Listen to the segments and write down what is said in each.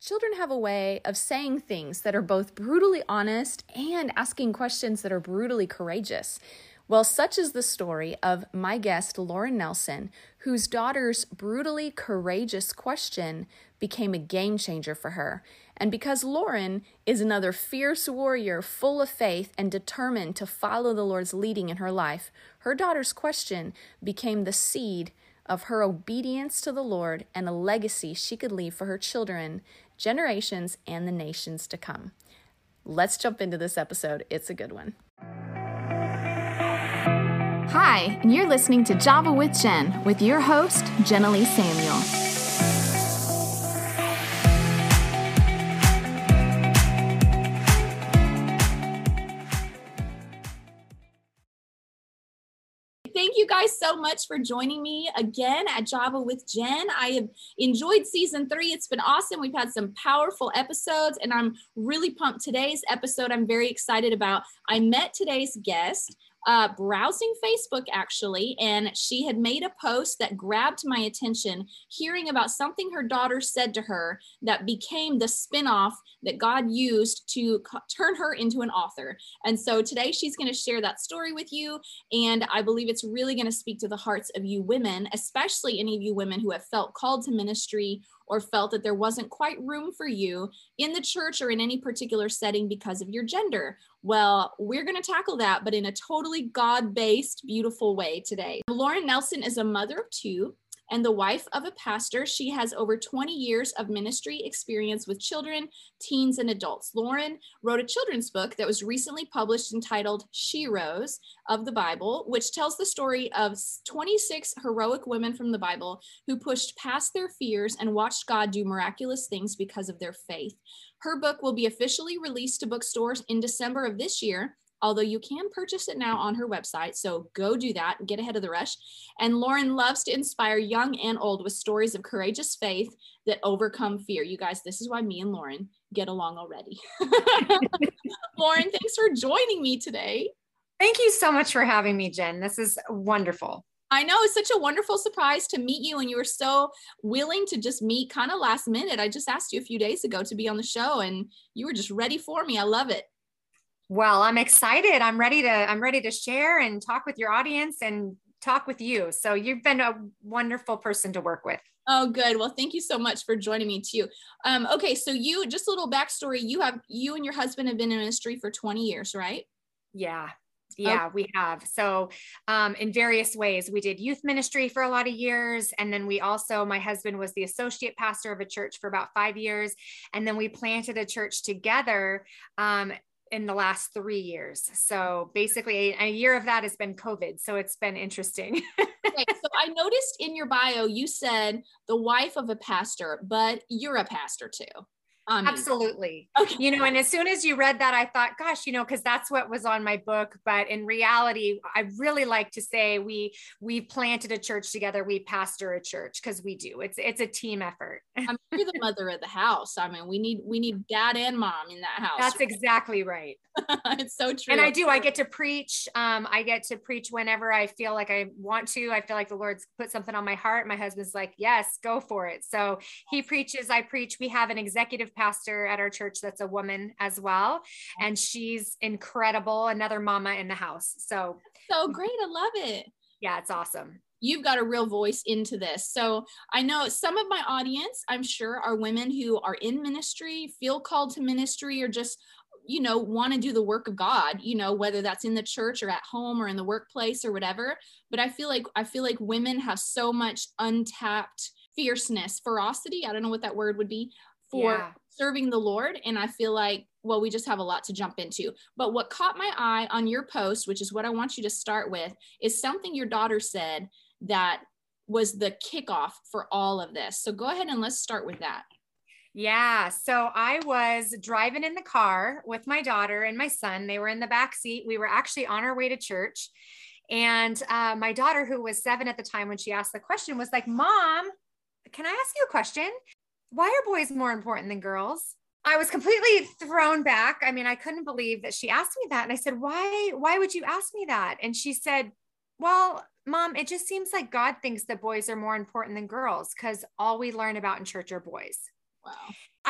children have a way of saying things that are both brutally honest and asking questions that are brutally courageous. Well, such is the story of my guest, Lauren Nelson, whose daughter's brutally courageous question became a game changer for her. And because Lauren is another fierce warrior full of faith and determined to follow the Lord's leading in her life, her daughter's question became the seed of her obedience to the Lord and a legacy she could leave for her children, generations, and the nations to come. Let's jump into this episode. It's a good one. Hi, and you're listening to Java with Jen with your host, Jenna Samuel. Thank you guys so much for joining me again at Java with Jen. I have enjoyed season three. It's been awesome. We've had some powerful episodes, and I'm really pumped. Today's episode, I'm very excited about. I met today's guest uh, browsing Facebook actually, and she had made a post that grabbed my attention, hearing about something her daughter said to her that became the spinoff that God used to co- turn her into an author. And so today she's going to share that story with you. And I believe it's really going to speak to the hearts of you women, especially any of you women who have felt called to ministry or felt that there wasn't quite room for you in the church or in any particular setting because of your gender. Well, we're going to tackle that, but in a totally God based, beautiful way today. Lauren Nelson is a mother of two and the wife of a pastor. She has over 20 years of ministry experience with children, teens, and adults. Lauren wrote a children's book that was recently published entitled Sheroes of the Bible, which tells the story of 26 heroic women from the Bible who pushed past their fears and watched God do miraculous things because of their faith. Her book will be officially released to bookstores in December of this year although you can purchase it now on her website. So go do that, and get ahead of the rush. And Lauren loves to inspire young and old with stories of courageous faith that overcome fear. You guys, this is why me and Lauren get along already. Lauren, thanks for joining me today. Thank you so much for having me, Jen. This is wonderful. I know it's such a wonderful surprise to meet you, and you were so willing to just meet kind of last minute. I just asked you a few days ago to be on the show, and you were just ready for me. I love it. Well, I'm excited. I'm ready to I'm ready to share and talk with your audience and talk with you. So you've been a wonderful person to work with. Oh, good. Well, thank you so much for joining me too. Um, okay, so you just a little backstory. You have you and your husband have been in ministry for 20 years, right? Yeah. Yeah, okay. we have. So, um, in various ways, we did youth ministry for a lot of years. And then we also, my husband was the associate pastor of a church for about five years. And then we planted a church together um, in the last three years. So basically, a, a year of that has been COVID. So it's been interesting. okay, so I noticed in your bio you said the wife of a pastor, but you're a pastor too. Um, Absolutely. Okay. You know, and as soon as you read that, I thought, gosh, you know, because that's what was on my book. But in reality, I really like to say we we planted a church together. We pastor a church because we do. It's it's a team effort. I'm you're the mother of the house. I mean, we need we need dad and mom in that house. That's right? exactly right. it's so true. And I do. I get to preach. Um, I get to preach whenever I feel like I want to. I feel like the Lord's put something on my heart. My husband's like, yes, go for it. So he preaches. I preach. We have an executive pastor at our church that's a woman as well, and she's incredible. Another mama in the house. So so great. I love it. Yeah, it's awesome you've got a real voice into this. So I know some of my audience, I'm sure, are women who are in ministry, feel called to ministry, or just you know want to do the work of god you know whether that's in the church or at home or in the workplace or whatever but i feel like i feel like women have so much untapped fierceness ferocity i don't know what that word would be for yeah. Serving the lord and i feel like well we just have a lot to jump into but what caught my eye on your post which is what i want you to start with is something your daughter said that was the kickoff for all of this so go ahead and let's start with that yeah. So I was driving in the car with my daughter and my son. They were in the back seat. We were actually on our way to church. And uh, my daughter, who was seven at the time when she asked the question, was like, Mom, can I ask you a question? Why are boys more important than girls? I was completely thrown back. I mean, I couldn't believe that she asked me that. And I said, Why, why would you ask me that? And she said, Well, mom, it just seems like God thinks that boys are more important than girls because all we learn about in church are boys. Wow.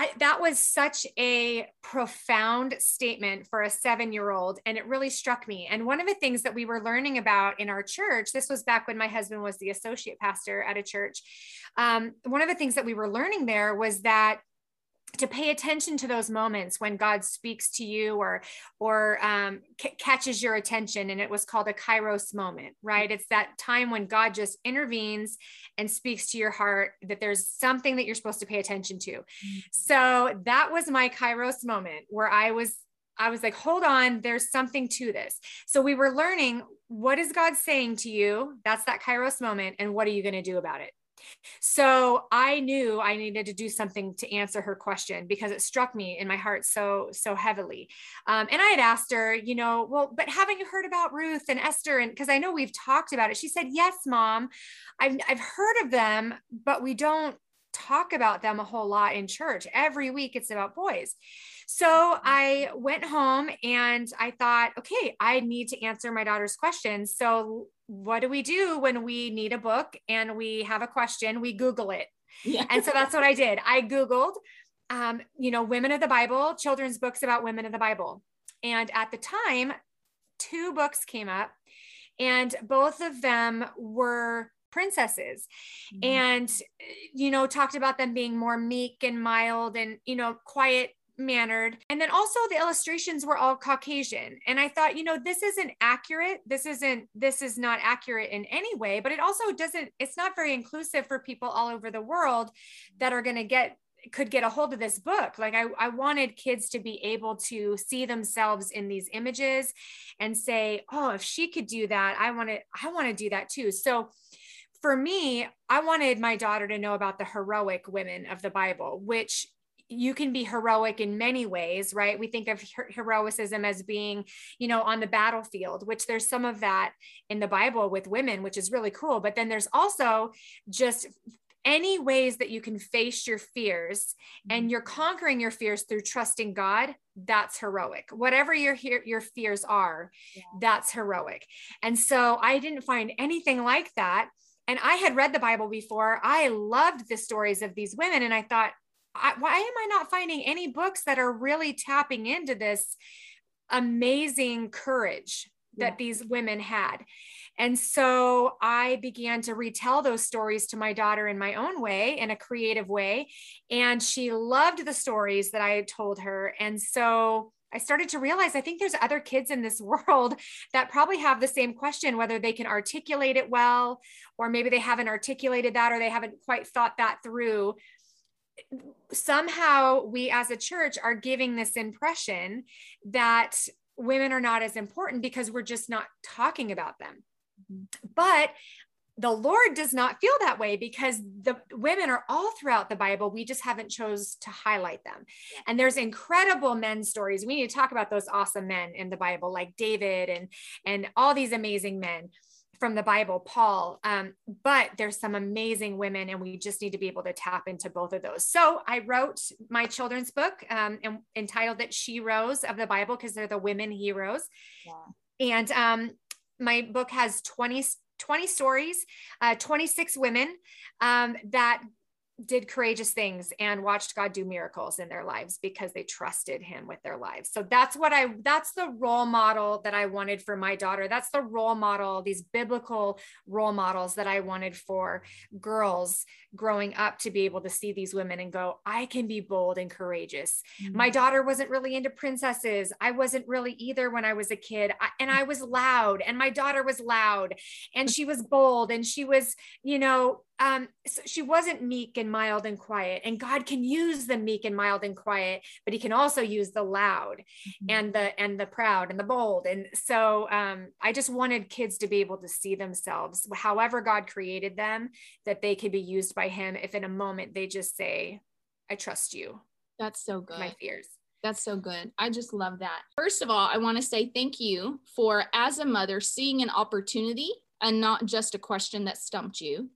I, that was such a profound statement for a seven year old. And it really struck me. And one of the things that we were learning about in our church, this was back when my husband was the associate pastor at a church. Um, one of the things that we were learning there was that to pay attention to those moments when God speaks to you or or um, c- catches your attention, and it was called a Kairos moment, right? It's that time when God just intervenes and speaks to your heart that there's something that you're supposed to pay attention to. Mm-hmm. So that was my Kairos moment where I was I was like, hold on, there's something to this. So we were learning what is God saying to you? That's that Kairos moment, and what are you going to do about it? So I knew I needed to do something to answer her question because it struck me in my heart so, so heavily. Um, and I had asked her, you know, well, but haven't you heard about Ruth and Esther? And because I know we've talked about it. She said, yes, mom, I've, I've heard of them, but we don't talk about them a whole lot in church. Every week it's about boys. So. I went home and I thought, okay, I need to answer my daughter's questions. So what do we do when we need a book and we have a question? We Google it. Yeah. And so that's what I did. I Googled, um, you know, women of the Bible, children's books about women of the Bible. And at the time, two books came up, and both of them were princesses mm-hmm. and you know talked about them being more meek and mild and you know quiet mannered. And then also the illustrations were all Caucasian. And I thought, you know, this isn't accurate. This isn't, this is not accurate in any way, but it also doesn't, it's not very inclusive for people all over the world that are going to get could get a hold of this book like I, I wanted kids to be able to see themselves in these images and say oh if she could do that i want to i want to do that too so for me i wanted my daughter to know about the heroic women of the bible which you can be heroic in many ways, right? We think of heroicism as being, you know, on the battlefield, which there's some of that in the Bible with women, which is really cool. But then there's also just any ways that you can face your fears and mm-hmm. you're conquering your fears through trusting God, that's heroic. Whatever your your fears are, yeah. that's heroic. And so I didn't find anything like that. And I had read the Bible before. I loved the stories of these women and I thought I, why am I not finding any books that are really tapping into this amazing courage that yeah. these women had? And so I began to retell those stories to my daughter in my own way, in a creative way. And she loved the stories that I had told her. And so I started to realize I think there's other kids in this world that probably have the same question, whether they can articulate it well, or maybe they haven't articulated that or they haven't quite thought that through somehow we as a church are giving this impression that women are not as important because we're just not talking about them. Mm-hmm. But the Lord does not feel that way because the women are all throughout the Bible. We just haven't chose to highlight them. And there's incredible men stories. We need to talk about those awesome men in the Bible, like David and and all these amazing men from the Bible, Paul. Um, but there's some amazing women, and we just need to be able to tap into both of those. So I wrote my children's book um, and entitled it Sheroes of the Bible because they're the women heroes. Yeah. And um, my book has 20, 20 stories, uh, 26 women um, that did courageous things and watched God do miracles in their lives because they trusted him with their lives. So that's what I that's the role model that I wanted for my daughter. That's the role model, these biblical role models that I wanted for girls growing up to be able to see these women and go, I can be bold and courageous. Mm-hmm. My daughter wasn't really into princesses. I wasn't really either when I was a kid. I, and I was loud and my daughter was loud and she was bold and she was, you know, um, so she wasn't meek and mild and quiet. And God can use the meek and mild and quiet, but He can also use the loud mm-hmm. and the and the proud and the bold. And so um, I just wanted kids to be able to see themselves, however God created them, that they could be used by Him. If in a moment they just say, "I trust you." That's so good. My fears. That's so good. I just love that. First of all, I want to say thank you for, as a mother, seeing an opportunity and not just a question that stumped you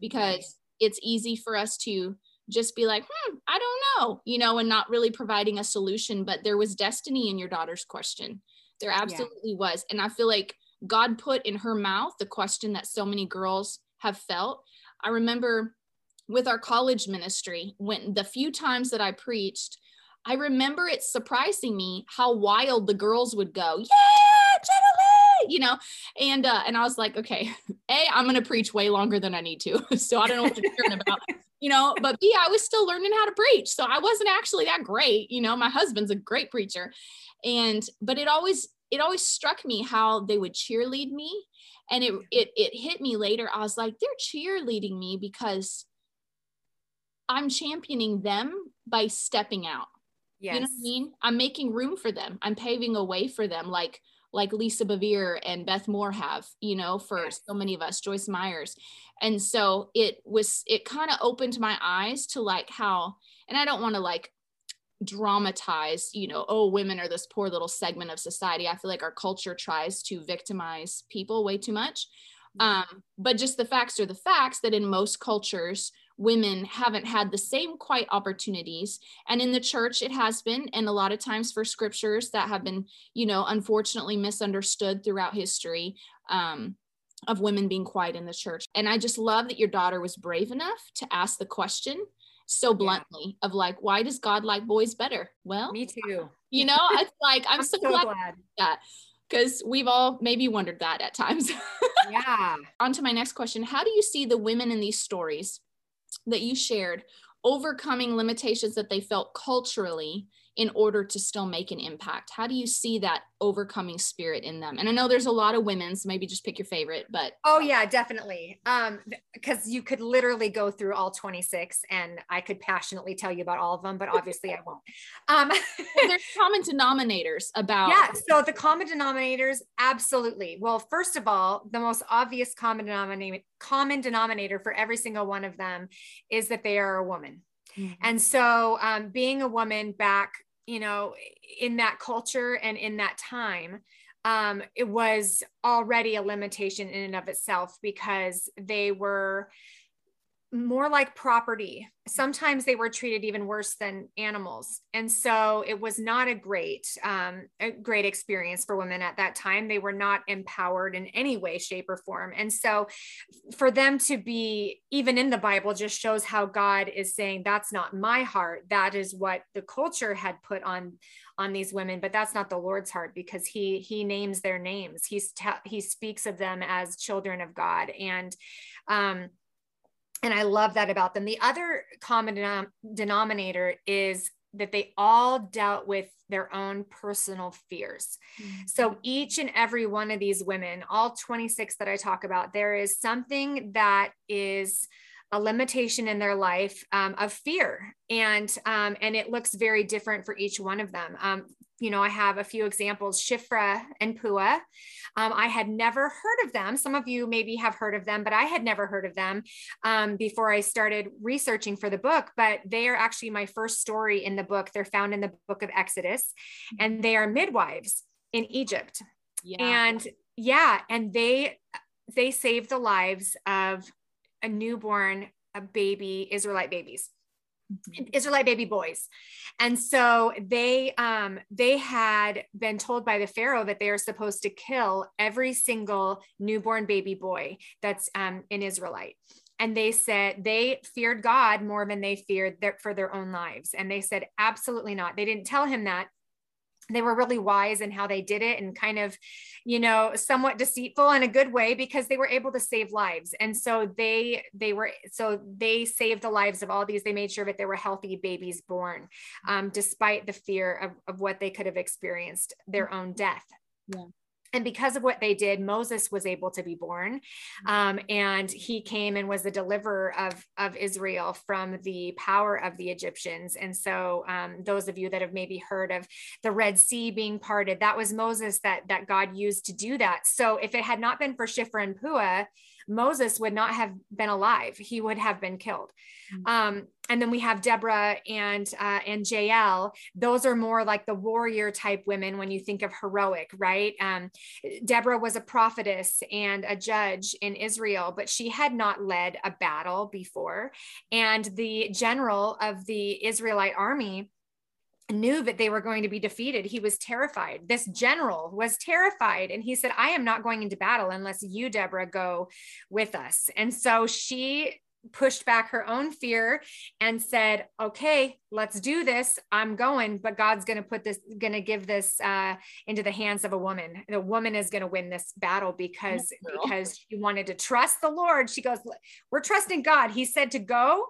because it's easy for us to just be like, hmm, I don't know, you know, and not really providing a solution. But there was destiny in your daughter's question. There absolutely yeah. was. And I feel like God put in her mouth the question that so many girls have felt. I remember with our college ministry, when the few times that I preached, I remember it surprising me how wild the girls would go. Yeah, you know, and uh, and I was like, okay, a, I'm gonna preach way longer than I need to, so I don't know what you're talking about, you know. But b, I was still learning how to preach, so I wasn't actually that great, you know. My husband's a great preacher, and but it always it always struck me how they would cheerlead me, and it it it hit me later. I was like, they're cheerleading me because I'm championing them by stepping out. Yes. You know what I mean? I'm making room for them. I'm paving a way for them, like like Lisa Bevere and Beth Moore have, you know, for yes. so many of us, Joyce Meyers. And so it was, it kind of opened my eyes to like how, and I don't want to like dramatize, you know, oh, women are this poor little segment of society. I feel like our culture tries to victimize people way too much. Um, but just the facts are the facts that in most cultures, women haven't had the same quite opportunities. And in the church, it has been. And a lot of times for scriptures that have been, you know, unfortunately misunderstood throughout history. Um, of women being quiet in the church. And I just love that your daughter was brave enough to ask the question so bluntly yeah. of like, why does God like boys better? Well, me too. You know, it's like, I'm, I'm so, so, glad, glad. that because we've all maybe wondered that at times. yeah. On to my next question. How do you see the women in these stories that you shared overcoming limitations that they felt culturally in order to still make an impact? How do you see that overcoming spirit in them? And i know there's a lot of women so maybe just pick your favorite but oh yeah definitely. Um because you could literally go through all 26 and i could passionately tell you about all of them but obviously i won't. Um there's common denominators about yeah so the common denominators absolutely. Well first of all the most obvious common denominator common denominator for every single one of them is that they are a woman. Mm-hmm. And so, um, being a woman back you know, in that culture and in that time, um, it was already a limitation in and of itself because they were more like property. Sometimes they were treated even worse than animals, and so it was not a great, um, a great experience for women at that time. They were not empowered in any way, shape, or form, and so for them to be even in the Bible just shows how God is saying, "That's not my heart. That is what the culture had put on." on these women but that's not the lord's heart because he he names their names he's he speaks of them as children of god and um and I love that about them. The other common denom- denominator is that they all dealt with their own personal fears. Mm-hmm. So each and every one of these women, all 26 that I talk about, there is something that is a limitation in their life um, of fear and um, and it looks very different for each one of them um, you know, I have a few examples, Shifra and Puah. Um, I had never heard of them. Some of you maybe have heard of them, but I had never heard of them um, before I started researching for the book. But they are actually my first story in the book. They're found in the book of Exodus, and they are midwives in Egypt. Yeah. And yeah, and they they saved the lives of a newborn, a baby, Israelite babies. Mm-hmm. Israelite baby boys. And so they um they had been told by the Pharaoh that they are supposed to kill every single newborn baby boy that's um in Israelite. And they said they feared God more than they feared their, for their own lives. And they said, absolutely not. They didn't tell him that they were really wise in how they did it and kind of you know somewhat deceitful in a good way because they were able to save lives. And so they they were so they saved the lives of all these. They made sure that there were healthy babies born um, despite the fear of, of what they could have experienced their own death. Yeah and because of what they did moses was able to be born. Mm-hmm. um, and he came and was the deliverer of, of israel from the power of the egyptians. And so um, those of you that have maybe heard of the red sea being parted that was moses that that god used to do that. So if it had not been for shiphrah and puah Moses would not have been alive. He would have been killed. Mm-hmm. Um, and then we have Deborah and uh, and Jael. Those are more like the warrior type women when you think of heroic, right? Um, Deborah was a prophetess and a judge in Israel, but she had not led a battle before. And the general of the Israelite army knew that they were going to be defeated. He was terrified. This general was terrified. And he said, I am not going into battle unless you, Deborah, go with us. And so she pushed back her own fear and said, okay, let's do this. I'm going, but God's going to put this, going to give this uh, into the hands of a woman. The woman is going to win this battle because, because she wanted to trust the Lord. She goes, we're trusting God. He said to go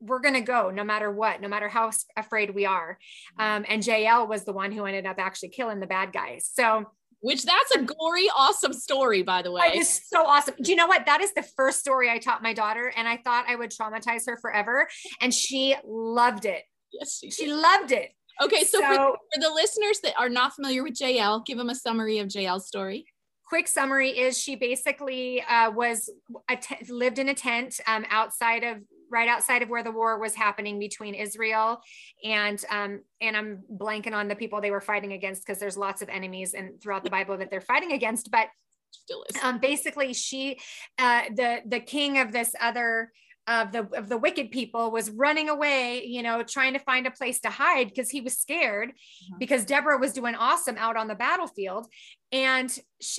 we're going to go no matter what, no matter how afraid we are. Um, and Jael was the one who ended up actually killing the bad guys. So, which that's a gory, awesome story, by the way. It is so awesome. Do you know what? That is the first story I taught my daughter, and I thought I would traumatize her forever. And she loved it. Yes, she, she loved it. Okay, so, so for, for, the listeners that are not familiar with Jael, give them a summary of Jael's story. Quick summary is she basically uh, was a t- lived in a tent um, outside of right outside of where the war was happening between Israel and um, and I'm blanking on the people they were fighting against because there's lots of enemies and throughout the Bible that they're fighting against. But still is. Um, basically, she uh, the the king of this other of the of the wicked people was running away you know trying to find a place to hide because he was scared mm-hmm. because deborah was doing awesome out on the battlefield. And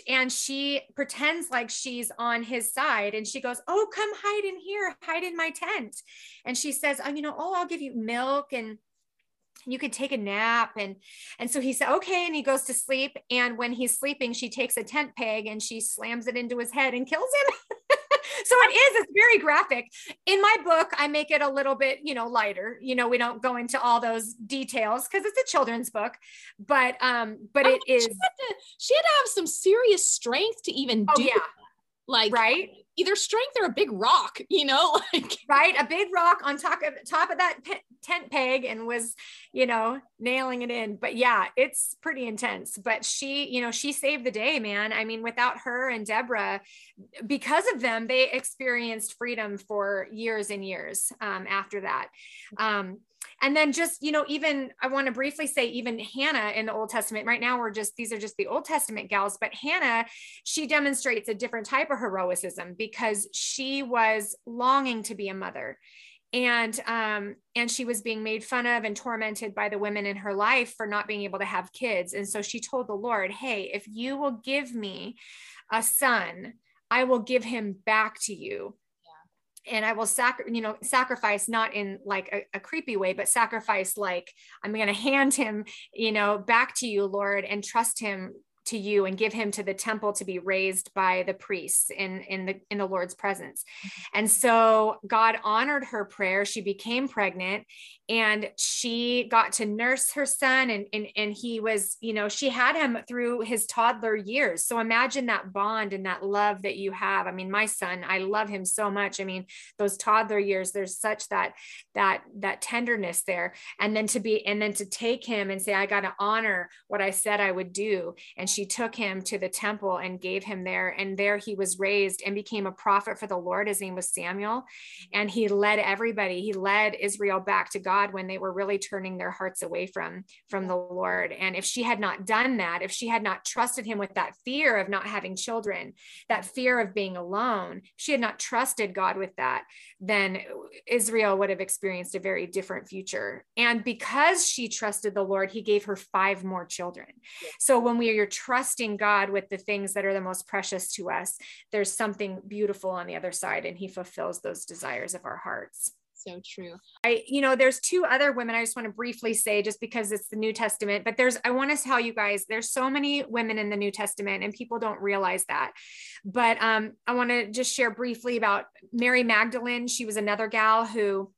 and she pretends like she's on his side and she goes oh come hide in here hide in my tent. And she says oh you know oh i'll give you milk and you could take a nap. And and so he said okay. And he goes to sleep. And when he's sleeping she takes a tent peg and she slams it into his head and kills him so it is it's very graphic in my book i make it a little bit you know lighter you know we don't go into all those details because it's a children's book but um but it is she had, to, she had to have some serious strength to even oh, do yeah. Like right either strength or a big rock, you know, like right, a big rock on top of top of that pe- tent peg and was, you know, nailing it in. But yeah, it's pretty intense. But she, you know, she saved the day, man. I mean, without her and Deborah, because of them, they experienced freedom for years and years um, after that. Um, and then just you know even i want to briefly say even hannah in the old testament right now we're just these are just the old testament gals but hannah she demonstrates a different type of heroism because she was longing to be a mother. And um and she was being made fun of and tormented by the women in her life for not being able to have kids. And so she told the lord hey if you will give me a son i will give him back to you and I will sac you know sacrifice not in like a, a creepy way, but sacrifice like I'm going to hand him you know back to you, Lord, and trust him to you and give him to the temple to be raised by the priests in in the in the lord's presence. Mm-hmm. And so god honored her prayer. She became pregnant and she got to nurse her son and, and and he was you know she had him through his toddler years. So imagine that bond and that love that you have. I mean my son i love him so much. I mean those toddler years there's such that that that tenderness there. And then to be and then to take him and say i got to honor what i said i would do. And she took him to the temple and gave him there and there he was raised and became a prophet for the lord his name was samuel and he led everybody he led israel back to god when they were really turning their hearts away from from the Lord. And if she had not done that, if she had not trusted him with that fear of not having children, that fear of being alone, she had not trusted God with that, then Israel would have experienced a very different future. And because she trusted the Lord, he gave her five more children. So when we are trusting God with the things that are the most precious to us, there's something beautiful on the other side and he fulfills those desires of our hearts so true. I, you know, there's two other women I just want to briefly say just because it's the New Testament, but there's, I want to tell you guys, there's so many women in the New Testament and people don't realize that. But um, I want to just share briefly about Mary Magdalene. She was another gal who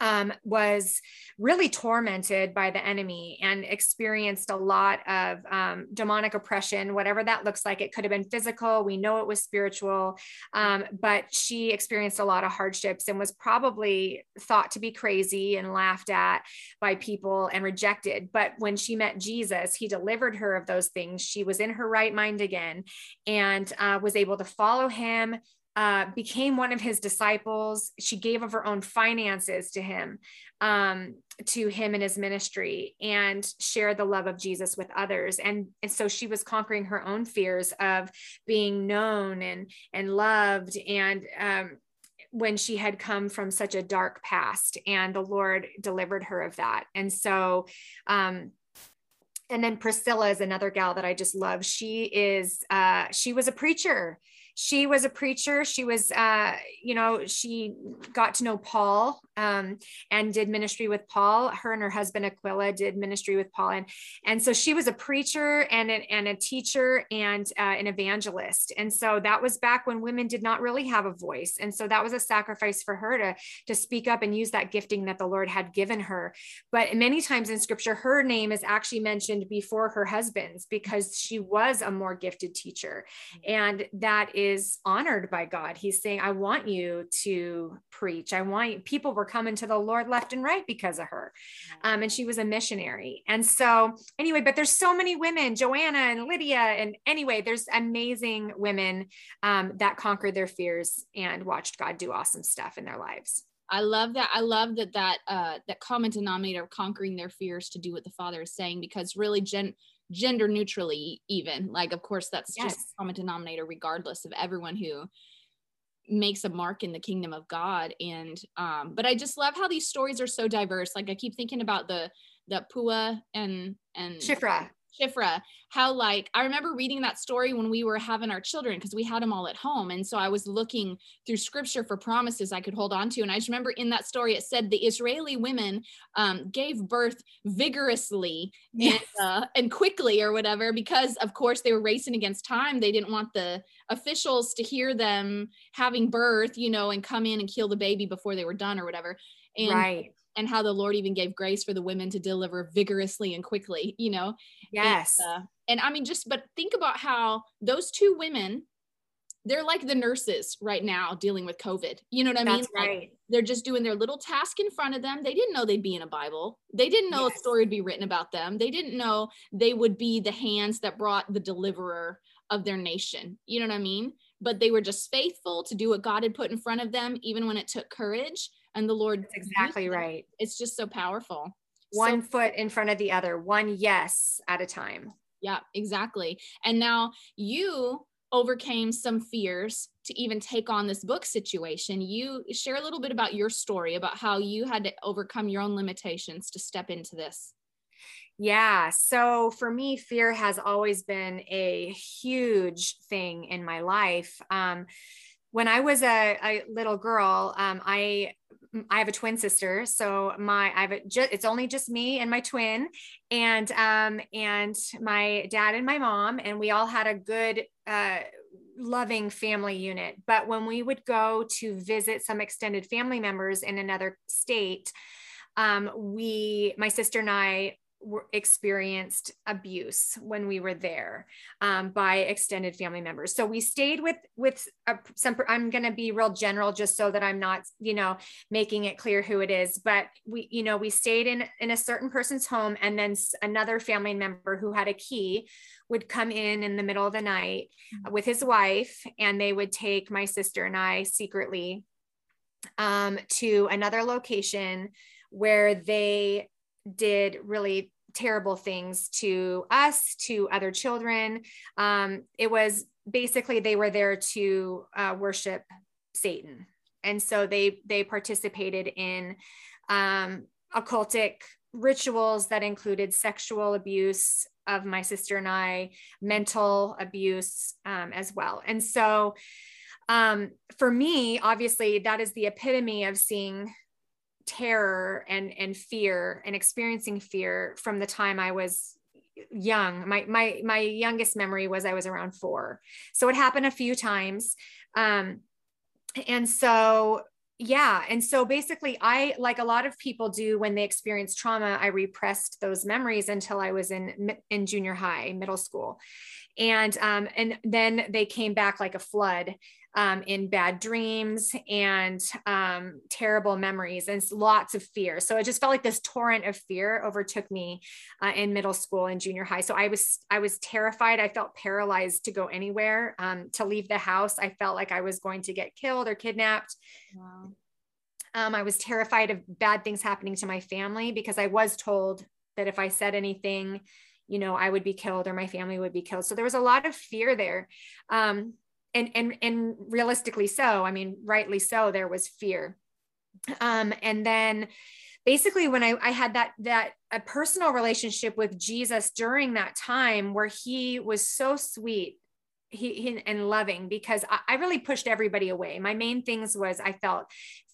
um, was really tormented by the enemy and experienced a lot of um, demonic oppression, whatever that looks like. It could have been physical. We know it was spiritual, um, but she experienced a lot of hardships and was probably thought to be crazy and laughed at by people and rejected. But when she met Jesus, he delivered her of those things. She was in her right mind again and uh, was able to follow him uh, became one of his disciples. She gave of her own finances to him, um, to him and his ministry, and shared the love of Jesus with others. And, and so she was conquering her own fears of being known and and loved. And um, when she had come from such a dark past, and the Lord delivered her of that. And so. Um, and then Priscilla is another gal that I just love. She is, uh, she was a preacher she was a preacher. She was, uh, you know, she got to know Paul um, and did ministry with Paul. Her and her husband Aquila did ministry with Paul, and and so she was a preacher and a, and a teacher and uh, an evangelist. And so that was back when women did not really have a voice, and so that was a sacrifice for her to to speak up and use that gifting that the Lord had given her. But many times in Scripture, her name is actually mentioned before her husband's because she was a more gifted teacher, and that is honored by God. He's saying, "I want you to preach. I want you." People were coming to the Lord left and right because of her. Um, and she was a missionary. And so, anyway, but there's so many women, Joanna and Lydia. And anyway, there's amazing women um, that conquered their fears and watched God do awesome stuff in their lives. I love that. I love that that uh, that common denominator of conquering their fears to do what the Father is saying, because really, gen- gender neutrally, even like, of course, that's yes. just common denominator, regardless of everyone who makes a mark in the kingdom of God. And um, but I just love how these stories are so diverse. Like I keep thinking about the the Pua and and Shifra. Shifra, how like I remember reading that story when we were having our children because we had them all at home. And so I was looking through scripture for promises I could hold on to. And I just remember in that story, it said the Israeli women um, gave birth vigorously yes. and, uh, and quickly or whatever, because of course they were racing against time. They didn't want the officials to hear them having birth, you know, and come in and kill the baby before they were done or whatever. And right and how the Lord even gave grace for the women to deliver vigorously and quickly, you know? Yes. And, uh, and I mean, just, but think about how those two women, they're like the nurses right now dealing with COVID. You know what I That's mean? Right. Like they're just doing their little task in front of them. They didn't know they'd be in a Bible. They didn't know yes. a story would be written about them. They didn't know they would be the hands that brought the deliverer of their nation. You know what I mean? But they were just faithful to do what God had put in front of them, even when it took courage and the Lord. That's exactly right. It's just so powerful. One so, foot in front of the other, one yes at a time. Yeah, exactly. And now you overcame some fears to even take on this book situation. You share a little bit about your story about how you had to overcome your own limitations to step into this. Yeah. So for me, fear has always been a huge thing in my life. Um, when I was a, a little girl, um, I I have a twin sister, so my I have a, it's only just me and my twin, and um and my dad and my mom, and we all had a good uh loving family unit. But when we would go to visit some extended family members in another state, um, we my sister and I experienced abuse when we were there um, by extended family members so we stayed with with a, some i'm going to be real general just so that i'm not you know making it clear who it is but we you know we stayed in in a certain person's home and then another family member who had a key would come in in the middle of the night mm-hmm. with his wife and they would take my sister and i secretly um, to another location where they did really terrible things to us, to other children. Um, it was basically they were there to uh, worship Satan, and so they they participated in um, occultic rituals that included sexual abuse of my sister and I, mental abuse um, as well, and so. Um, for me, obviously, that is the epitome of seeing terror and and fear and experiencing fear from the time I was young. My my my youngest memory was I was around 4. So it happened a few times. Um and so yeah and so basically i like a lot of people do when they experience trauma i repressed those memories until i was in in junior high middle school and um and then they came back like a flood um, in bad dreams and um, terrible memories and lots of fear. So it just felt like this torrent of fear overtook me uh, in middle school and junior high. So I was I was terrified. I felt paralyzed to go anywhere, um, to leave the house. I felt like I was going to get killed or kidnapped. Wow. Um, I was terrified of bad things happening to my family because I was told that if I said anything, you know, I would be killed or my family would be killed. So there was a lot of fear there. Um, and and and realistically so i mean rightly so there was fear. Um and then basically when I, I had that that a personal relationship with jesus during that time where he was so sweet he, he and loving because I, I really pushed everybody away. My main things was I felt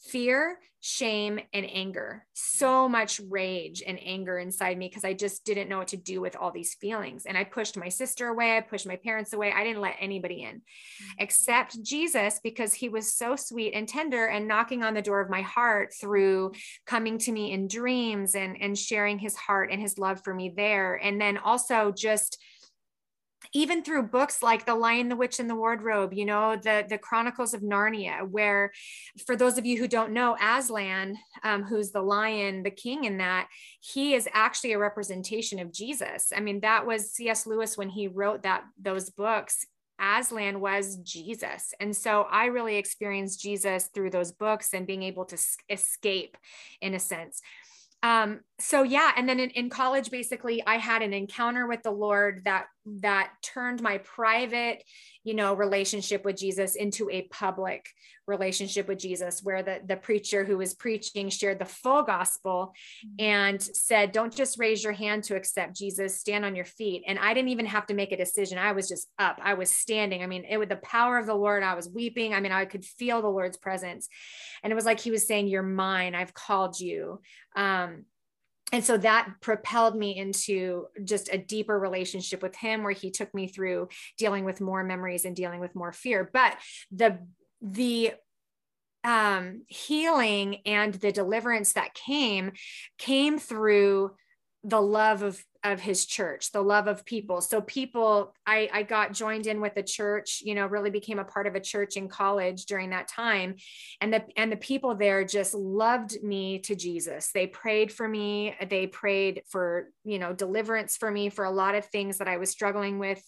fear, shame, and anger. So much rage and anger inside me because I just didn't know what to do with all these feelings. And I pushed my sister away, I pushed my parents away. I didn't let anybody in mm-hmm. except Jesus because he was so sweet and tender and knocking on the door of my heart through coming to me in dreams and, and sharing his heart and his love for me there. And then also just even through books like the lion the witch and the wardrobe you know the the chronicles of narnia where for those of you who don't know aslan um, who's the lion the king in that he is actually a representation of jesus. I mean that was cs lewis when he wrote that those books. Aslan was Jesus. And so I really experienced Jesus through those books and being able to escape in a sense um, so yeah and then in, in, college basically i had an encounter with the lord that that turned my private you know relationship with jesus into a public relationship with jesus where the the preacher who was preaching shared the full gospel mm-hmm. and said don't just raise your hand to accept jesus stand on your feet. And i didn't even have to make a decision. I was just up. I was standing. I mean it with the power of the lord i was weeping. I mean i could feel the lord's presence. And it was like he was saying you're mine. I've called you. Um, and so that propelled me into just a deeper relationship with him where he took me through dealing with more memories and dealing with more fear. But the the um, healing and the deliverance that came came through the love of of his church the love of people. So people i i got joined in with a church you know really became a part of a church in college during that time. And the and the people there just loved me to jesus. They prayed for me. They prayed for you know deliverance for me for a lot of things that i was struggling with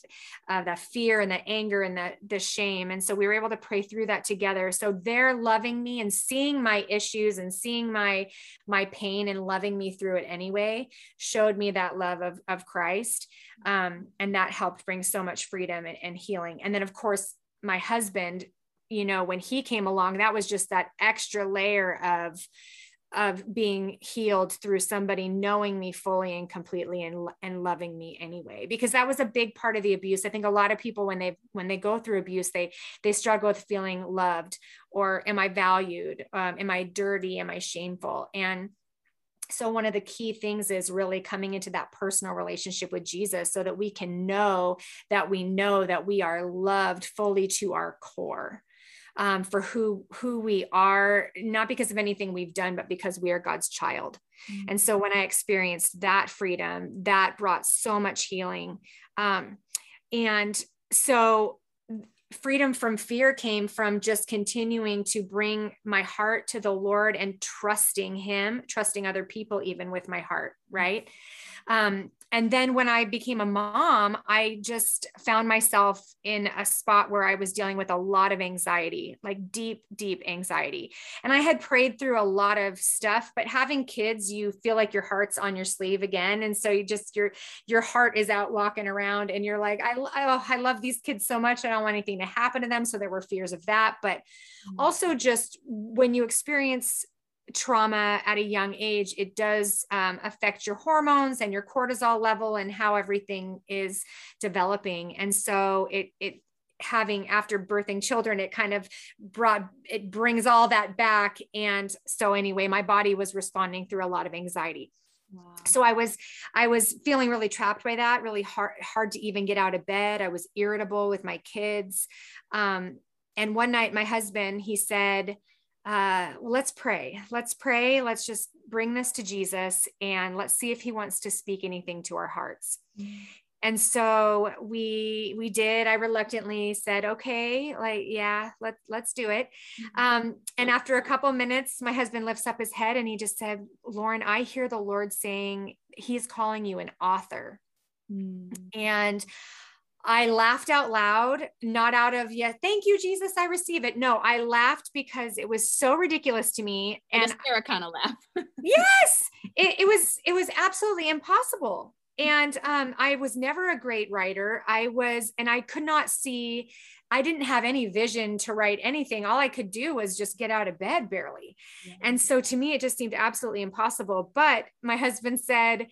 uh, the fear and the anger and the the shame. And so we were able to pray through that together. So they're loving me and seeing my issues and seeing my my pain and loving me through it anyway showed me that love of, of Christ. Um, and that helped bring so much freedom and, and healing. And then, of course, my husband, you know, when he came along, that was just that extra layer of, of being healed through somebody knowing me fully and completely and, and loving me anyway because that was a big part of the abuse i think a lot of people when they when they go through abuse they they struggle with feeling loved or am i valued um, am i dirty am i shameful and so one of the key things is really coming into that personal relationship with jesus so that we can know that we know that we are loved fully to our core um, for who who we are not because of anything we've done but because we are god's child mm-hmm. and so when i experienced that freedom that brought so much healing um, and so freedom from fear came from just continuing to bring my heart to the Lord and trusting Him, trusting other people, even with my heart, mm-hmm. right? Um, and then when I became a mom, I just found myself in a spot where I was dealing with a lot of anxiety, like deep, deep anxiety. And I had prayed through a lot of stuff, but having kids, you feel like your heart's on your sleeve again. And so you just, your, your heart is out walking around and you're like, I, I, I love these kids so much. I don't want anything to happen to them. So there were fears of that. But mm-hmm. also just when you experience trauma at a young age, it does um, affect your hormones and your cortisol level and how everything is developing. And so it, it, having after birthing children it kind of brought it brings all that back and so anyway my body was responding through a lot of anxiety Wow. So I was I was feeling really trapped by that, really hard hard to even get out of bed. I was irritable with my kids. Um, and one night my husband he said, uh, let's pray. Let's pray. Let's just bring this to Jesus and let's see if he wants to speak anything to our hearts. Mm-hmm. And so we we did. I reluctantly said, "Okay, like yeah, let let's do it." Mm-hmm. Um, and after a couple minutes, my husband lifts up his head and he just said, "Lauren, I hear the Lord saying He's calling you an author." Mm. And I laughed out loud, not out of, yeah, thank you, Jesus, I receive it. No, I laughed because it was so ridiculous to me. And Sarah kind of laugh. yes, it, it, was, it was absolutely impossible. And um, I was never a great writer. I was, and I could not see, I didn't have any vision to write anything. All I could do was just get out of bed barely. Yeah. And so to me, it just seemed absolutely impossible. But my husband said,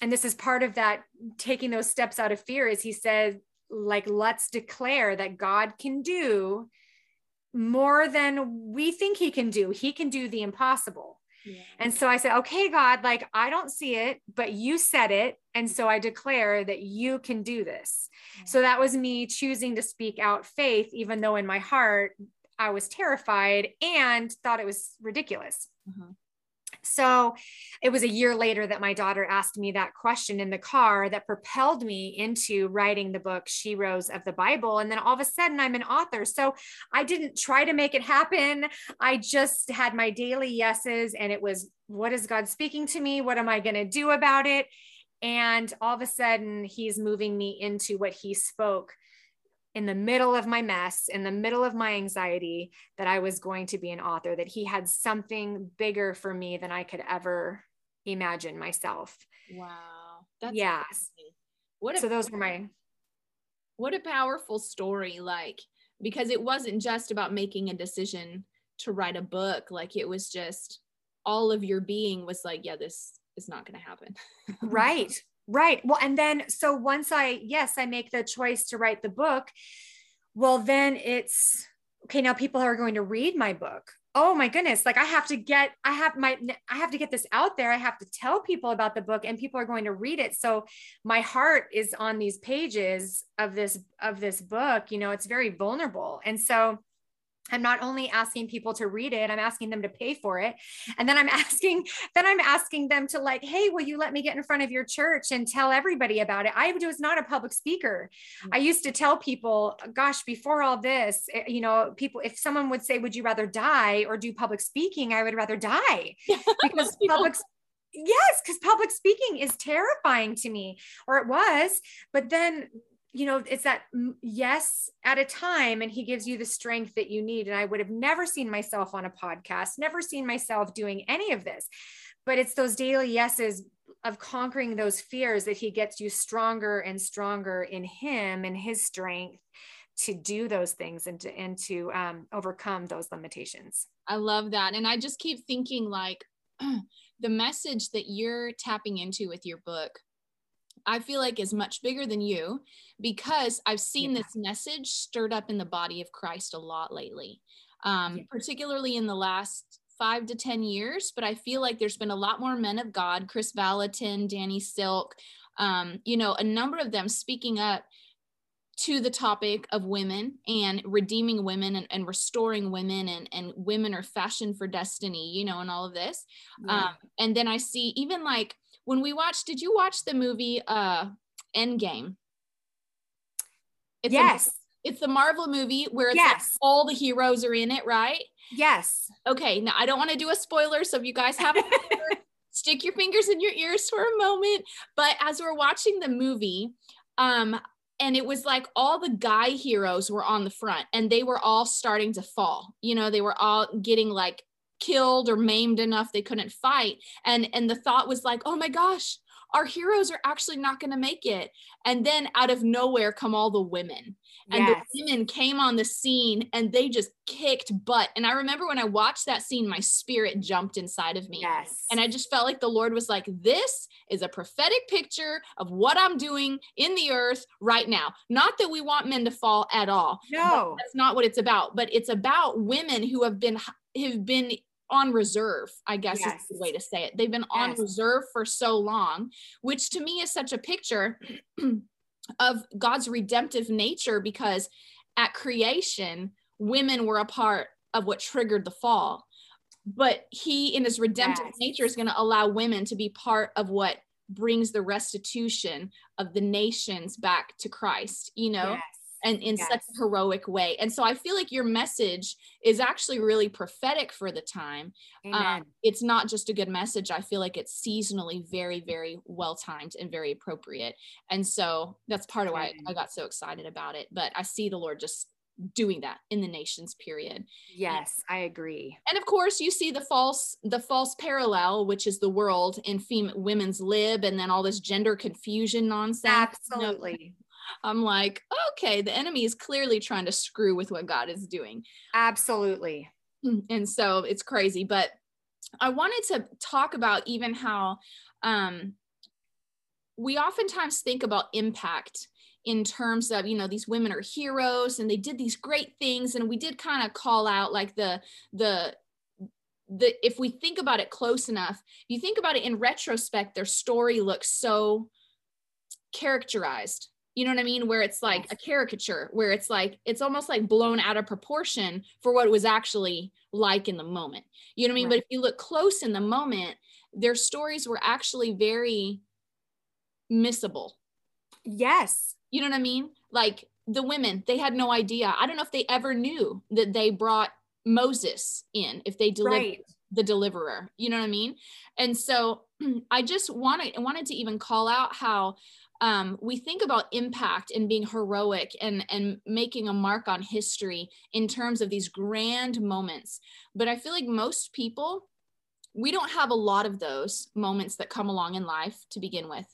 and this is part of that taking those steps out of fear is he said like let's declare that God can do more than we think he can do. He can do the impossible. Yeah. And so I said, okay, God, like I don't see it, but you said it. And so I declare that you can do this. Yeah. So that was me choosing to speak out faith, even though in my heart I was terrified and thought it was ridiculous. Mm-hmm. So it was a year later that my daughter asked me that question in the car that propelled me into writing the book Sheroes of the Bible. And then all of a sudden I'm an author. So I didn't try to make it happen. I just had my daily yeses and it was, what is God speaking to me? What am I going to do about it? And all of a sudden he's moving me into what he spoke in the middle of my mess, in the middle of my anxiety, that I was going to be an author, that he had something bigger for me than I could ever imagine myself. Wow. That's yeah. Amazing. What a, so those were my what a powerful story like because it wasn't just about making a decision to write a book like it was just all of your being was like yeah this is not going to happen right Right. Well, and then so once I, yes, I make the choice to write the book, well, then it's okay. Now people are going to read my book. Oh my goodness. Like I have to get, I have my, I have to get this out there. I have to tell people about the book and people are going to read it. So my heart is on these pages of this, of this book. You know, it's very vulnerable. And so, I'm not only asking people to read it, I'm asking them to pay for it. And then I'm asking, then I'm asking them to like, hey, will you let me get in front of your church and tell everybody about it? I was not a public speaker. Mm-hmm. I used to tell people, gosh, before all this, eh, you know, people, if someone would say, would you rather die or do public speaking? I would rather die because public yes because public speaking is terrifying to me or it was but then you know, it's that yes at a time, and he gives you the strength that you need. And I would have never seen myself on a podcast, never seen myself doing any of this. But it's those daily yeses of conquering those fears that he gets you stronger and stronger in him and his strength to do those things and to and to um, overcome those limitations. I love that, and I just keep thinking like the message that you're tapping into with your book I feel like is much bigger than you because I've seen yeah. this message stirred up in the body of Christ a lot lately, um, yeah. particularly in the last five to 10 years. But I feel like there's been a lot more men of God, Kris Vallotton, Danny Silk, um, you know, a number of them speaking up to the topic of women and redeeming women and, and restoring women and, and women are fashioned for destiny, you know, and all of this. Yeah. Um, and then I see even like, when we watched, did you watch the movie uh Endgame? It's yes. A, it's the Marvel movie where it's yes. like all the heroes are in it, right? Yes. Okay. Now I don't want to do a spoiler, so if you guys haven't stick your fingers in your ears for a moment. But as we're watching the movie, um, and it was like all the guy heroes were on the front and they were all starting to fall. You know, they were all getting like killed or maimed enough they couldn't fight. And and the thought was like oh my gosh our heroes are actually not going to make it. And then out of nowhere come all the women. And yes. the women came on the scene and they just kicked butt. And i remember when i watched that scene my spirit jumped inside of me. Yes. And i just felt like the lord was like this is a prophetic picture of what i'm doing in the earth right now. Not that we want men to fall at all. No. That's not what it's about. But it's about women who have been have been on reserve, I guess yes. is the way to say it. They've been on reserve for so long, which to me is such a picture of God's redemptive nature because at creation, women were a part of what triggered the fall. But he, in his redemptive yes. nature, is going to allow women to be part of what brings the restitution of the nations back to Christ, you know? And in yes. such a heroic way. And so I feel like your message is actually really prophetic for the time. Um, it's not just a good message. I feel like it's seasonally very, very well timed and very appropriate. And so that's part of why I got so excited about it. But I see the Lord just doing that in the nations period yes i agree and of course you see the false the false parallel which is the world in fem- women's lib and then all this gender confusion nonsense absolutely I'm like, okay, the enemy is clearly trying to screw with what God is doing. Absolutely. Mm, and so it's crazy. But I wanted to talk about even how um, we oftentimes think about impact in terms of you know these women are heroes and they did these great things and we did kind of call out like the the the if we think about it close enough you think about it in retrospect their story looks so characterized you know what i mean where it's like a caricature where it's like it's almost like blown out of proportion for what it was actually like in the moment you know what i mean right. but if you look close in the moment their stories were actually very missable yes you know what i mean like the women they had no idea i don't know if they ever knew that they brought Moses in if they deliver right. the deliverer. You know what I mean? And so I just wanted wanted to even call out how um, we think about impact and being heroic and and making a mark on history in terms of these grand moments. But I feel like most people we don't have a lot of those moments that come along in life to begin with.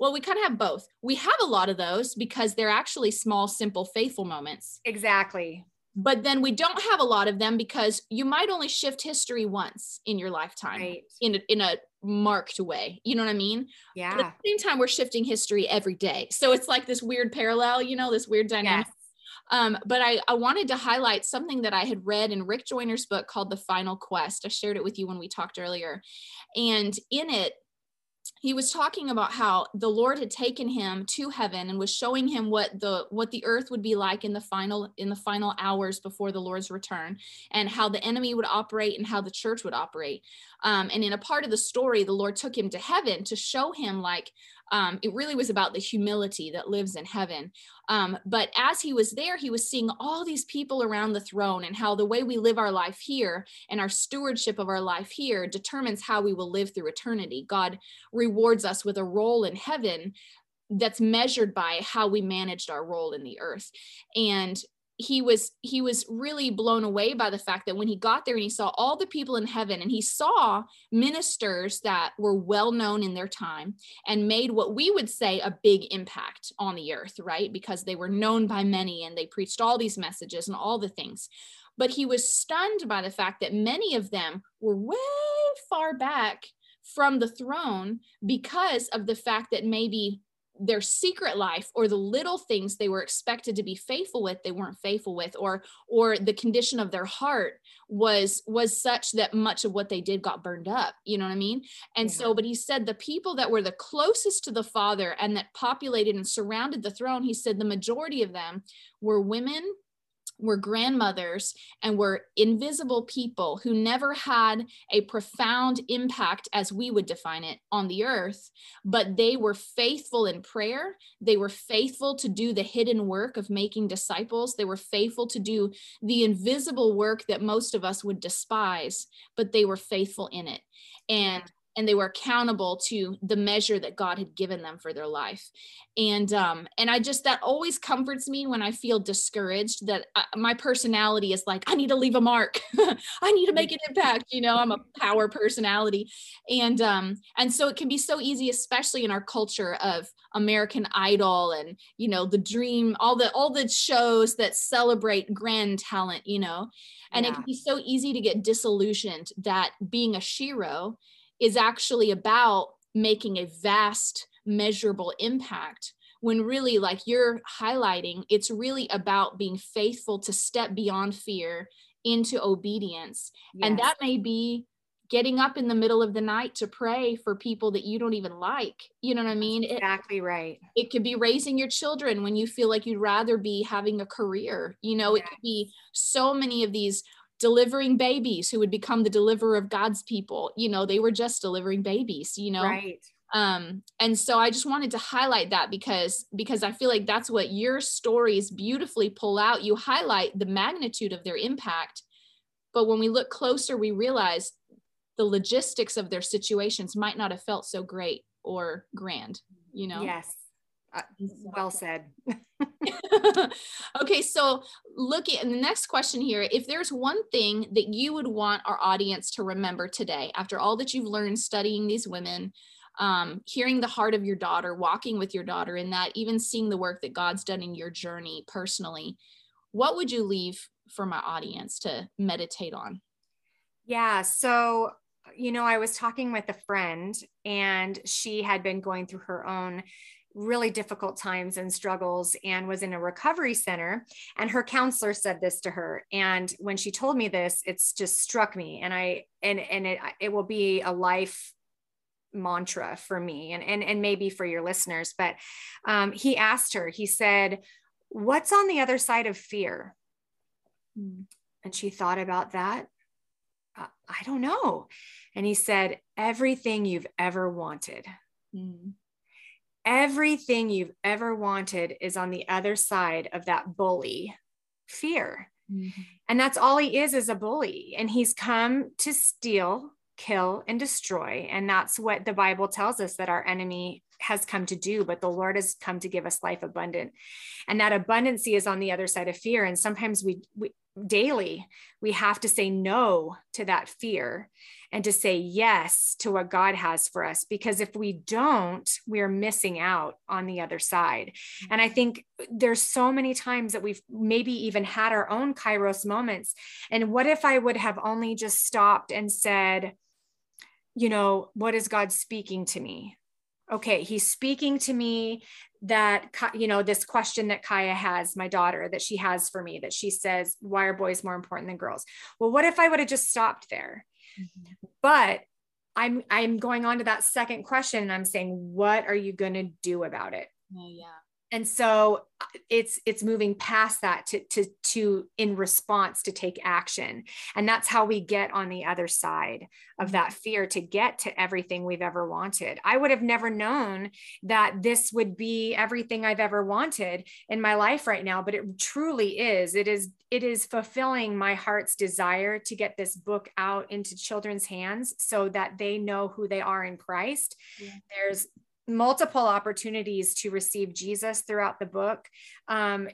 Well, we kind of have both. We have a lot of those because they're actually small, simple, faithful moments. Exactly but then we don't have a lot of them because you might only shift history once in your lifetime right. in a, in a marked way you know what i mean yeah but at the same time we're shifting history every day so it's like this weird parallel you know this weird dynamic yes. Um, but I, I wanted to highlight something that I had read in Rick Joyner's book called The Final Quest. I shared it with you when we talked earlier. And in it, he was talking about how the lord had taken him to heaven and was showing him what the what the earth would be like in the final in the final hours before the lord's return and how the enemy would operate and how the church would operate. Um, and in a part of the story the lord took him to heaven to show him like um, it really was about the humility that lives in heaven. Um, but as he was there, he was seeing all these people around the throne and how the way we live our life here and our stewardship of our life here determines how we will live through eternity. God rewards us with a role in heaven that's measured by how we managed our role in the earth. And he was he was really blown away by the fact that when he got there and he saw all the people in heaven and he saw ministers that were well known in their time and made what we would say a big impact on the earth right? Because they were known by many and they preached all these messages and all the things. But he was stunned by the fact that many of them were way far back from the throne because of the fact that maybe their secret life or the little things they were expected to be faithful with they weren't faithful with or or the condition of their heart was was such that much of what they did got burned up you know what i mean and yeah. so but he said the people that were the closest to the father and that populated and surrounded the throne he said the majority of them were women were grandmothers and were invisible people who never had a profound impact as we would define it on the earth but they were faithful in prayer. They were faithful to do the hidden work of making disciples. They were faithful to do the invisible work that most of us would despise but they were faithful in it. And and they were accountable to the measure that God had given them for their life. And um, and I just that always comforts me when I feel discouraged. That I, uh, my personality is like I need to leave a mark, I need to make an impact. You know, I'm a power personality, and um, and so it can be so easy, especially in our culture of American Idol and you know the Dream, all the all the shows that celebrate grand talent. You know, and yeah. it can be so easy to get disillusioned that being a shero is actually about making a vast measurable impact when really like you're highlighting it's really about being faithful to step beyond fear into obedience. Yes. and that may be getting up in the middle of the night to pray for people that you don't even like. You know what i mean? Exactly right. it could be raising your children when you feel like you'd rather be having a career. You know yes. it could be so many of these delivering babies who would become the deliverer of God's people. You know, they were just delivering babies, you know. Right. Um, and so I just wanted to highlight that because because I feel like that's what your stories beautifully pull out. You highlight the magnitude of their impact, but when we look closer, we realize the logistics of their situations might not have felt so great or grand, you know. Yes. Uh, well said. okay, so looking at the next question here, if there's one thing that you would want our audience to remember today, after all that you've learned studying these women, um, hearing the heart of your daughter, walking with your daughter in that, even seeing the work that God's done in your journey personally, what would you leave for my audience to meditate on? Yeah, so you know, I was talking with a friend and she had been going through her own really difficult times and struggles and was in a recovery center. And her counselor said this to her. And when she told me this it's just struck me. And i and and it it will be a life mantra for me and and, and maybe for your listeners. But um, he asked her he said what's on the other side of fear? Mm. and she thought about that. Uh, i don't know. And he said everything you've ever wanted. Mm. Everything you've ever wanted is on the other side of that bully fear mm-hmm. and that's all he is is a bully and he's come to steal kill, and destroy. And that's what the Bible tells us that our enemy has come to do, but the Lord has come to give us life abundant. And that abundancy is on the other side of fear. And sometimes we, we daily we have to say no to that fear and to say yes to what God has for us. Because if we don't, we're missing out on the other side. And I think there's so many times that we've maybe even had our own Kairos moments. And what if I would have only just stopped and said, you know, what is God speaking to me? Okay, he's speaking to me that, you know, this question that Kaya has, my daughter, that she has for me, that she says, why are boys more important than girls? Well, what if I would have just stopped there? Mm-hmm. But I'm I'm going on to that second question and I'm saying, what are you going to do about it? Oh, yeah and so uh, it's it's moving past that to to to in response to take action. And that's how we get on the other side of that fear to get to everything we've ever wanted. I would have never known that this would be everything i've ever wanted in my life right now but it truly is. It is it is fulfilling my heart's desire to get this book out into children's hands so that they know who they are in christ. Yeah. there's multiple opportunities to receive Jesus throughout the book. Um,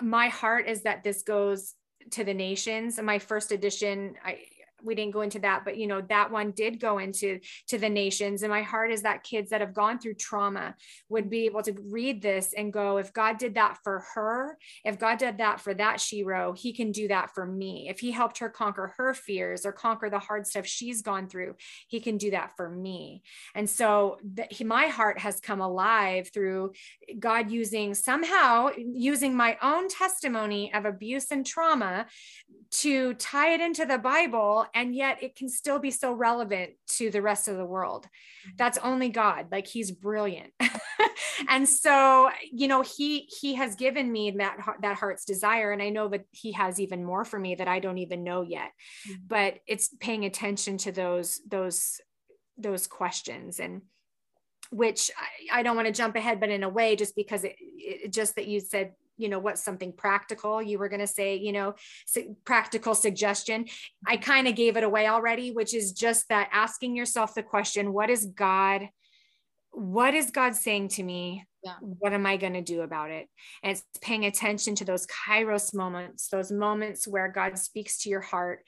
my heart is that this goes to the nations. My first edition, I, we didn't go into that but you know that one did go into to the nations. And my heart is that kids that have gone through trauma would be able to read this and go if god did that for her if god did that for that shero he can do that for me. If he helped her conquer her fears or conquer the hard stuff she's gone through he can do that for me. And so the, he, my heart has come alive through god using somehow using my own testimony of abuse and trauma to tie it into the bible and yet it can still be so relevant to the rest of the world mm-hmm. that's only god like he's brilliant and so you know he he has given me that that heart's desire and i know that he has even more for me that i don't even know yet mm-hmm. but it's paying attention to those those those questions and which I, I don't want to jump ahead but in a way just because it, it just that you said you know what's something practical you were going to say you know su- practical suggestion. I kind of gave it away already which is just that asking yourself the question what is god what is god saying to me? Yeah. what am i going to do about it? And it's paying attention to those kairos moments those moments where god speaks to your heart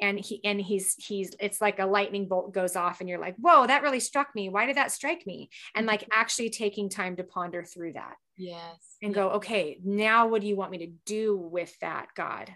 and he and he's he's it's like a lightning bolt goes off and you're like whoa that really struck me. Why did that strike me? And like mm-hmm. actually taking time to ponder through that yes. and go okay now what do you want me to do with that god?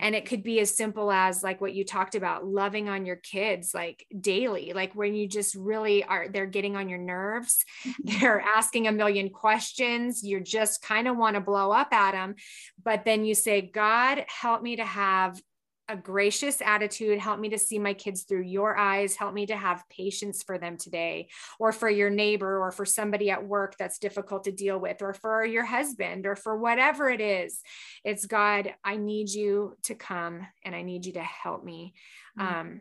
And it mm-hmm. could be as simple as like what you talked about loving on your kids like daily like when you just really are they're getting on your nerves they're asking a million questions you just kind of want to blow up at them but then you say god help me to have a gracious attitude. Help me to see my kids through your eyes. Help me to have patience for them today, or for your neighbor, or for somebody at work that's difficult to deal with, or for your husband, or for whatever it is. It's God, I need you to come and I need you to help me. Mm-hmm. Um,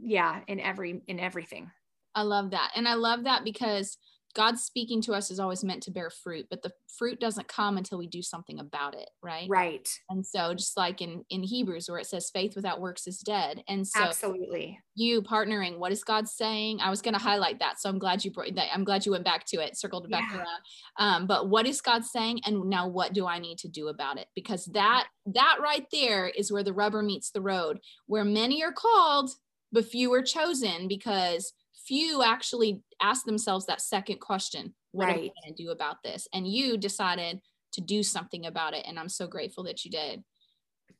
yeah, in every in everything. I love that. And I love that because God speaking to us is always meant to bear fruit, but the fruit doesn't come until we do something about it, right? Right. And so just like in in Hebrews where it says faith without works is dead. And so Absolutely. You partnering, what is God saying? I was going to highlight that. So I'm glad you brought that. I'm glad you went back to it, circled it back yeah. around. Um, but what is God saying and now what do I need to do about it? Because that that right there is where the rubber meets the road, where many are called but few are chosen because few actually ask themselves that second question what right. am i going to do about this? And you decided to do something about it and i'm so grateful that you did.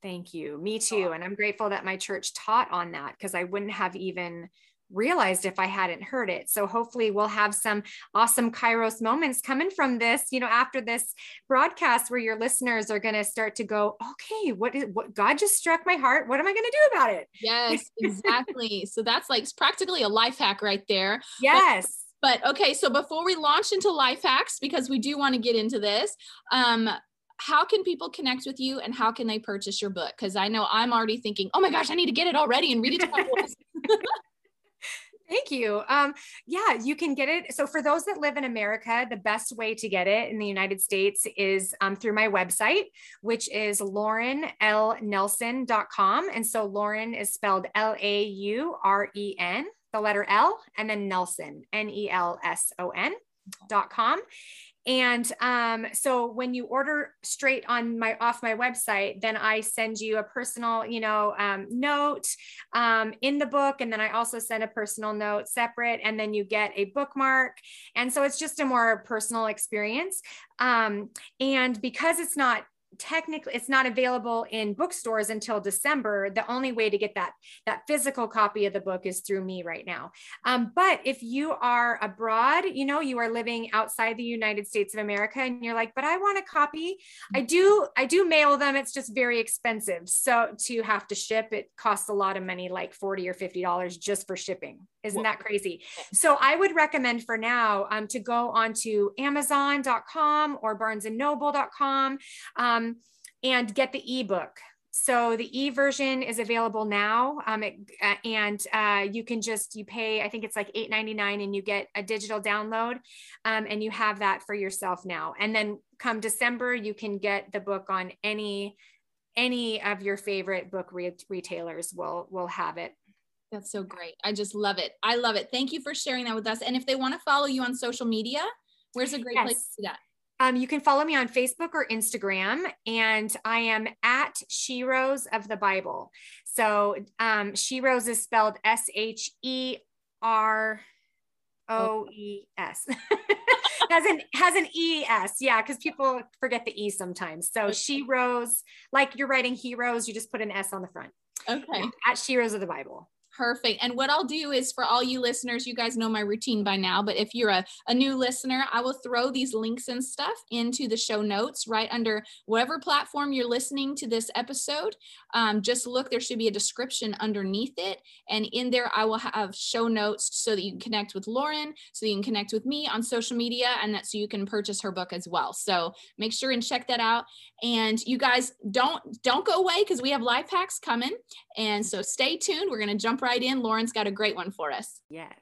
Thank you. Me too and i'm grateful that my church taught on that because i wouldn't have even realized if I hadn't heard it. So hopefully we'll have some awesome Kairos moments coming from this, you know, after this broadcast where your listeners are going to start to go, okay, what is what God just struck my heart. What am I going to do about it? Yes, exactly. so that's like practically a life hack right there. Yes. But, but okay, so before we launch into life hacks, because we do want to get into this, um, how can people connect with you and how can they purchase your book? Because I know I'm already thinking, oh my gosh, I need to get it already and read it to my boys. Thank you. Um, yeah, you can get it. So, for those that live in America, the best way to get it in the United States is um, through my website, which is laurenlnelson.com. And so, Lauren is spelled L A U R E N, the letter L, and then Nelson, N E L S O N. Dot com and um, so when you order straight on my off my website, then I send you a personal, you know, um, note um, in the book, and then I also send a personal note separate, and then you get a bookmark, and so it's just a more personal experience. Um, and because it's not technically it's not available in bookstores until december. The only way to get that that physical copy of the book is through me right now. Um, but if you are abroad you know you are living outside the united states of america and you're like but i want a copy. I do i do mail them. It's just very expensive. So to have to ship it costs a lot of money like 40 or 50 dollars just for shipping isn't that crazy so i would recommend for now um, to go onto amazon.com or barnesandnoble.com um, and get the ebook. So the e version is available now, um, it, uh, and uh, you can just you pay. I think it's like eight ninety nine, and you get a digital download, um, and you have that for yourself now. And then come December, you can get the book on any any of your favorite book re- retailers will will have it. That's so great. I just love it. I love it. Thank you for sharing that with us. And if they want to follow you on social media, where's a great yes. place to do that? Um, you can follow me on Facebook or Instagram, and I am at Sheroes of the Bible. So um, Sheroes is spelled S H E R O E S. has an has an E S, yeah, because people forget the E sometimes. So Sheroes, like you're writing heroes, you just put an S on the front. Okay. At Sheroes of the Bible. Perfect. And what I'll do is for all you listeners, you guys know my routine by now, but if you're a, a new listener, I will throw these links and stuff into the show notes right under whatever platform you're listening to this episode. Um, just look, there should be a description underneath it. And in there, I will have show notes so that you can connect with Lauren, so you can connect with me on social media, and that so you can purchase her book as well. So make sure and check that out. And you guys don't don't go away because we have life hacks coming. And so stay tuned. We're going to jump right in. Lauren's got a great one for us. Yes.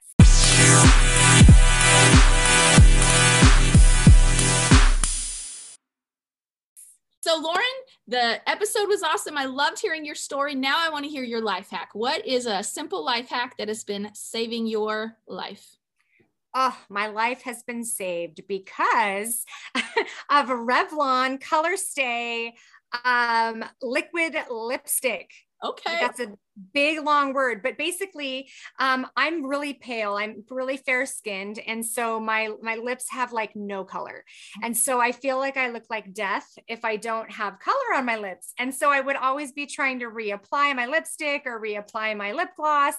So, Lauren, the episode was awesome. I loved hearing your story. Now, I want to hear your life hack. What is a simple life hack that has been saving your life? Oh, my life has been saved because of Revlon ColorStay um, liquid lipstick. Okay. That's a big long word, but basically, um, I'm really pale. I'm really fair skinned, and so my my lips have like no color, and so I feel like I look like death if I don't have color on my lips. And so I would always be trying to reapply my lipstick or reapply my lip gloss,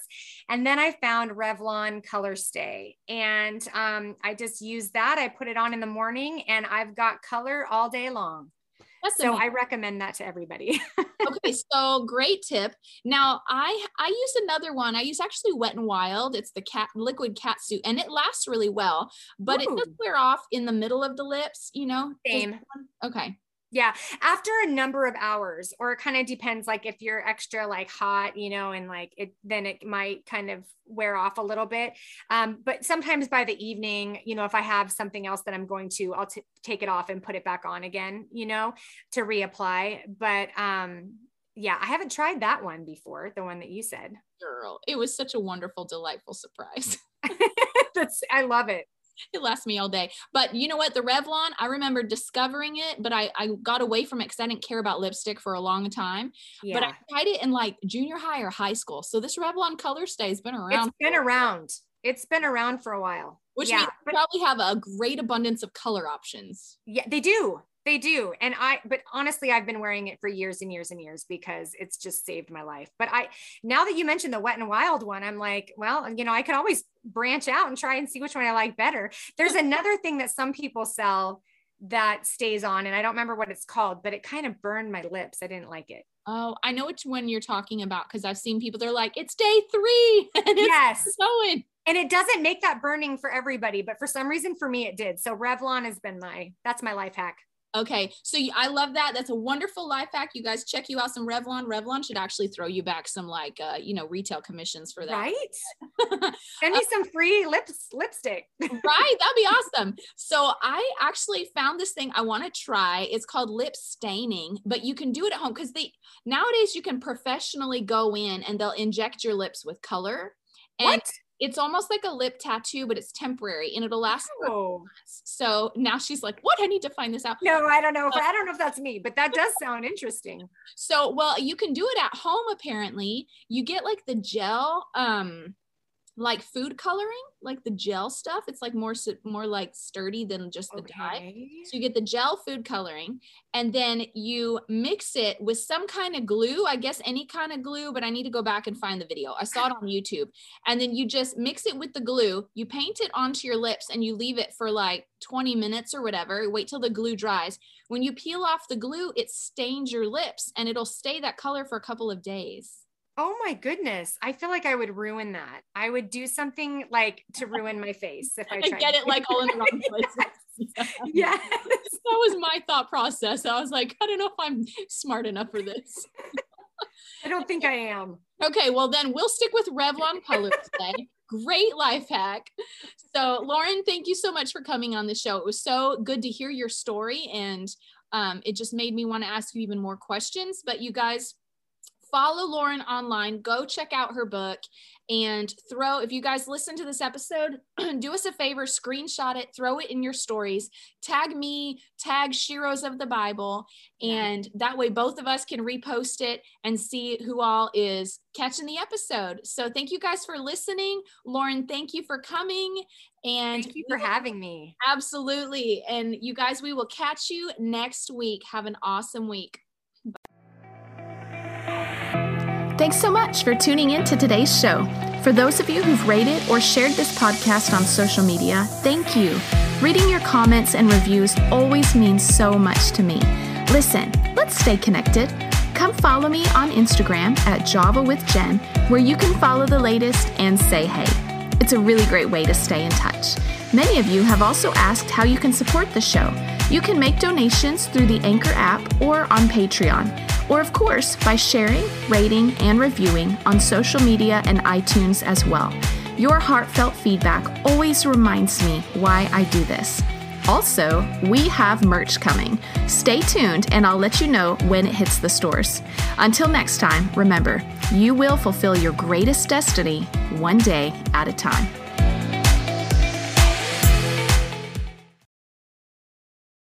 and then I found Revlon ColorStay, and um, I just use that. I put it on in the morning, and I've got color all day long. That's so amazing. I recommend that to everybody. okay, so great tip. Now I I use another one. I use actually Wet and Wild. It's the cat liquid cat suit, and it lasts really well, but Ooh. it does wear off in the middle of the lips. You know. Same. Okay. Yeah, after a number of hours, or it kind of depends. Like if you're extra like hot, you know, and like it, then it might kind of wear off a little bit. Um, but sometimes by the evening, you know, if I have something else that I'm going to, I'll t- take it off and put it back on again, you know, to reapply. But um, yeah, I haven't tried that one before. The one that you said, girl, it was such a wonderful, delightful surprise. That's I love it it lasts me all day. But you know what? The Revlon, I remember discovering it, but I, I got away from it because I didn't care about lipstick for a long time. Yeah. But I tried it in like junior high or high school. So this Revlon ColorStay has been around. It's been around. It's been around for a while. Which yeah. means probably have a great abundance of color options. Yeah, they do. They do. And I, but honestly, I've been wearing it for years and years and years because it's just saved my life. But I, now that you mentioned the wet and wild one, I'm like, well, you know, I could always branch out and try and see which one I like better. There's another thing that some people sell that stays on, and I don't remember what it's called, but it kind of burned my lips. I didn't like it. Oh, I know which one you're talking about because I've seen people, they're like, it's day three. And yes. going. And it doesn't make that burning for everybody, but for some reason for me it did. So Revlon has been my that's my life hack. Okay, so I love that. That's a wonderful life hack. You guys check you out some Revlon. Revlon should actually throw you back some like uh, you know retail commissions for that. Right? Send me some free lips lipstick. right, that'd be awesome. So I actually found this thing I want to try. It's called lip staining, but you can do it at home because they nowadays you can professionally go in and they'll inject your lips with color. And what? It's almost like a lip tattoo, but it's temporary and it'll last oh. months. So now she's like, "What? I need to find this out." No, I don't know if uh, I don't know if that's me, but that does sound interesting. So, well, you can do it at home. Apparently, you get like the gel. Um, like food coloring, like the gel stuff. It's like more more like sturdy than just the okay. dye. So you get the gel food coloring, and then you mix it with some kind of glue. I guess any kind of glue, but I need to go back and find the video. I saw it on YouTube. And then you just mix it with the glue. You paint it onto your lips, and you leave it for like 20 minutes or whatever. Wait till the glue dries. When you peel off the glue, it stains your lips, and it'll stay that color for a couple of days. Oh my goodness. I feel like I would ruin that. I would do something like to ruin my face if I tried. get it like all in the wrong place. yes. That was my thought process. I was like, I don't know if I'm smart enough for this. I don't think I am. Okay, well then we'll stick with Revlon ColorStay. Great life hack. So, Lauren, thank you so much for coming on the show. It was so good to hear your story and um, it just made me want to ask you even more questions. But you guys, follow Lauren online, go check out her book and throw, if you guys listen to this episode, do us a favor, screenshot it, throw it in your stories, tag me, tag Sheroes of the Bible, and that way both of us can repost it and see who all is catching the episode. So thank you guys for listening. Lauren, thank you for coming. And thank you for having me. Absolutely. And you guys, we will catch you next week. Have an awesome week. Thanks so much for tuning in to today's show. For those of you who've rated or shared this podcast on social media, thank you. Reading your comments and reviews always means so much to me. Listen, let's stay connected. Come follow me on Instagram at Java with Jen, where you can follow the latest and say hey. It's a really great way to stay in touch. Many of you have also asked how you can support the show. You can make donations through the Anchor app or on Patreon or of course by sharing, rating, and reviewing on social media and iTunes as well. Your heartfelt feedback always reminds me why I do this. Also, we have merch coming. Stay tuned and I'll let you know when it hits the stores. Until next time, remember, you will fulfill your greatest destiny one day at a time.